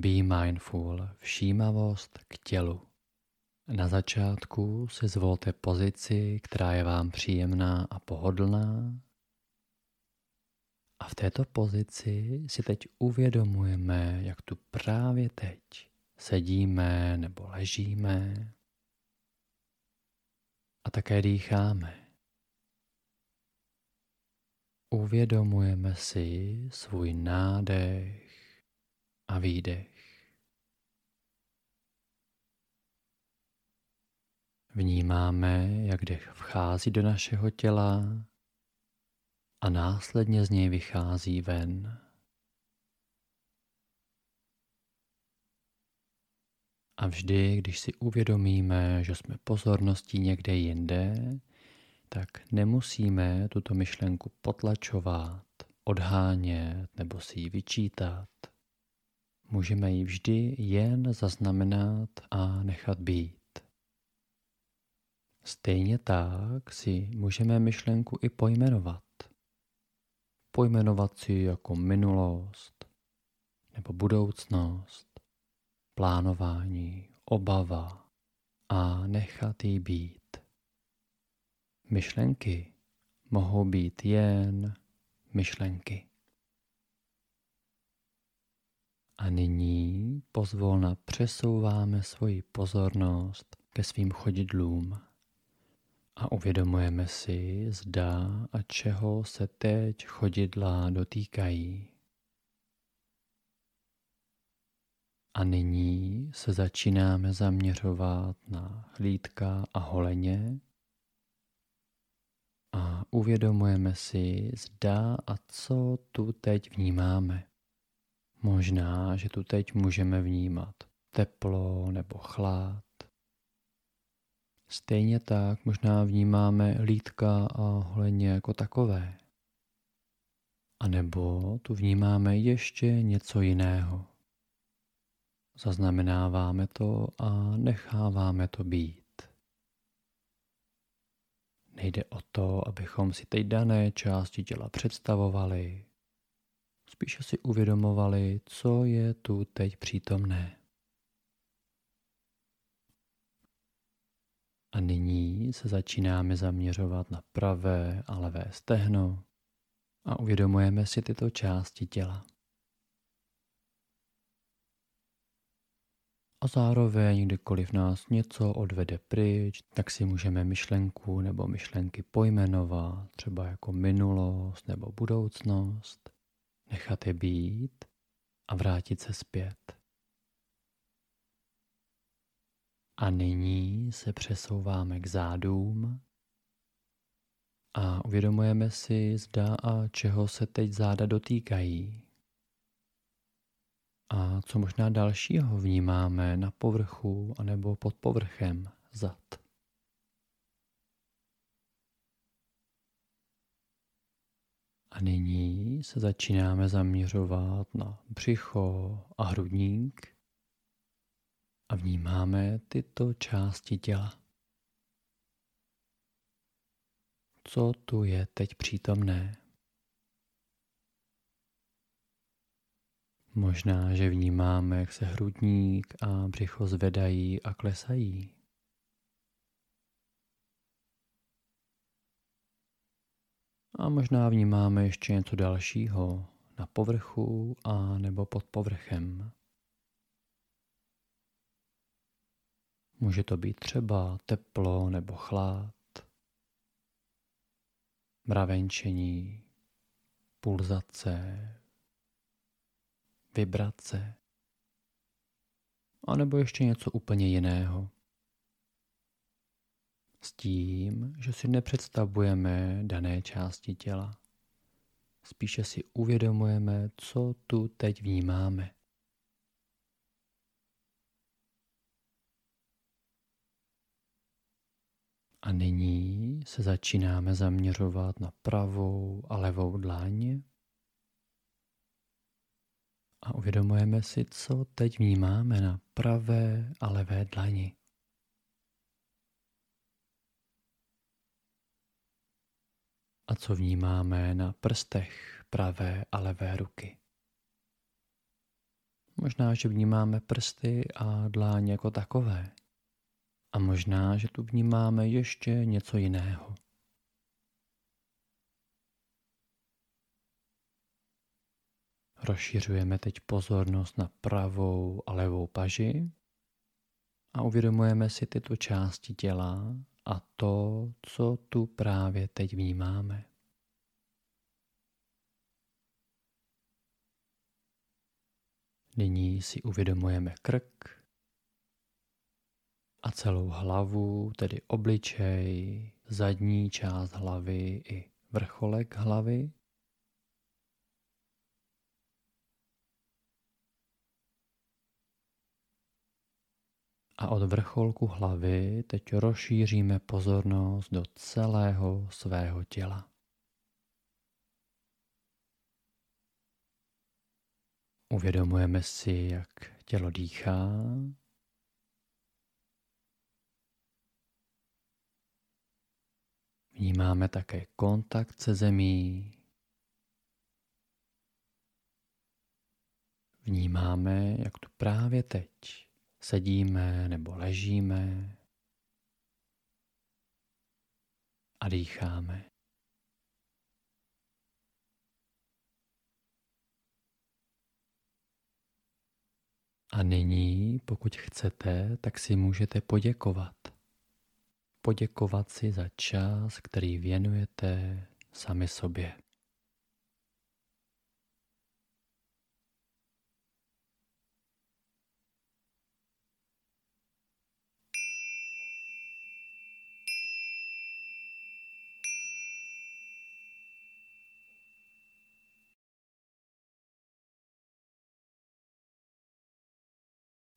Be mindful, všímavost k tělu. Na začátku si zvolte pozici, která je vám příjemná a pohodlná. A v této pozici si teď uvědomujeme, jak tu právě teď sedíme nebo ležíme a také dýcháme. Uvědomujeme si svůj nádech a výdech. Vnímáme, jak dech vchází do našeho těla a následně z něj vychází ven. A vždy, když si uvědomíme, že jsme pozorností někde jinde, tak nemusíme tuto myšlenku potlačovat, odhánět nebo si ji vyčítat. Můžeme ji vždy jen zaznamenat a nechat být. Stejně tak si můžeme myšlenku i pojmenovat. Pojmenovat si jako minulost nebo budoucnost, plánování, obava a nechat jí být. Myšlenky mohou být jen myšlenky. A nyní pozvolna přesouváme svoji pozornost ke svým chodidlům a uvědomujeme si, zda a čeho se teď chodidla dotýkají. A nyní se začínáme zaměřovat na hlídka a holeně a uvědomujeme si, zda a co tu teď vnímáme. Možná, že tu teď můžeme vnímat teplo nebo chlad, Stejně tak možná vnímáme lítka a holeně jako takové. A nebo tu vnímáme ještě něco jiného. Zaznamenáváme to a necháváme to být. Nejde o to, abychom si teď dané části těla představovali, spíše si uvědomovali, co je tu teď přítomné. A nyní se začínáme zaměřovat na pravé a levé stehno a uvědomujeme si tyto části těla. A zároveň, kdykoliv nás něco odvede pryč, tak si můžeme myšlenku nebo myšlenky pojmenovat, třeba jako minulost nebo budoucnost, nechat je být a vrátit se zpět. A nyní se přesouváme k zádům a uvědomujeme si, zda a čeho se teď záda dotýkají. A co možná dalšího vnímáme na povrchu anebo pod povrchem zad. A nyní se začínáme zaměřovat na břicho a hrudník a vnímáme tyto části těla. Co tu je teď přítomné? Možná, že vnímáme, jak se hrudník a břicho zvedají a klesají. A možná vnímáme ještě něco dalšího na povrchu a nebo pod povrchem. Může to být třeba teplo nebo chlad, mravenčení, pulzace, vibrace, anebo ještě něco úplně jiného. S tím, že si nepředstavujeme dané části těla. Spíše si uvědomujeme, co tu teď vnímáme. A nyní se začínáme zaměřovat na pravou a levou dlaň. A uvědomujeme si, co teď vnímáme na pravé a levé dlani. A co vnímáme na prstech pravé a levé ruky. Možná, že vnímáme prsty a dláň jako takové. A možná, že tu vnímáme ještě něco jiného. Rozšiřujeme teď pozornost na pravou a levou paži a uvědomujeme si tyto části těla a to, co tu právě teď vnímáme. Nyní si uvědomujeme krk a celou hlavu, tedy obličej, zadní část hlavy i vrcholek hlavy. A od vrcholku hlavy teď rozšíříme pozornost do celého svého těla. Uvědomujeme si, jak tělo dýchá. Vnímáme také kontakt se zemí. Vnímáme, jak tu právě teď sedíme nebo ležíme a dýcháme. A nyní, pokud chcete, tak si můžete poděkovat. Poděkovat si za čas, který věnujete sami sobě.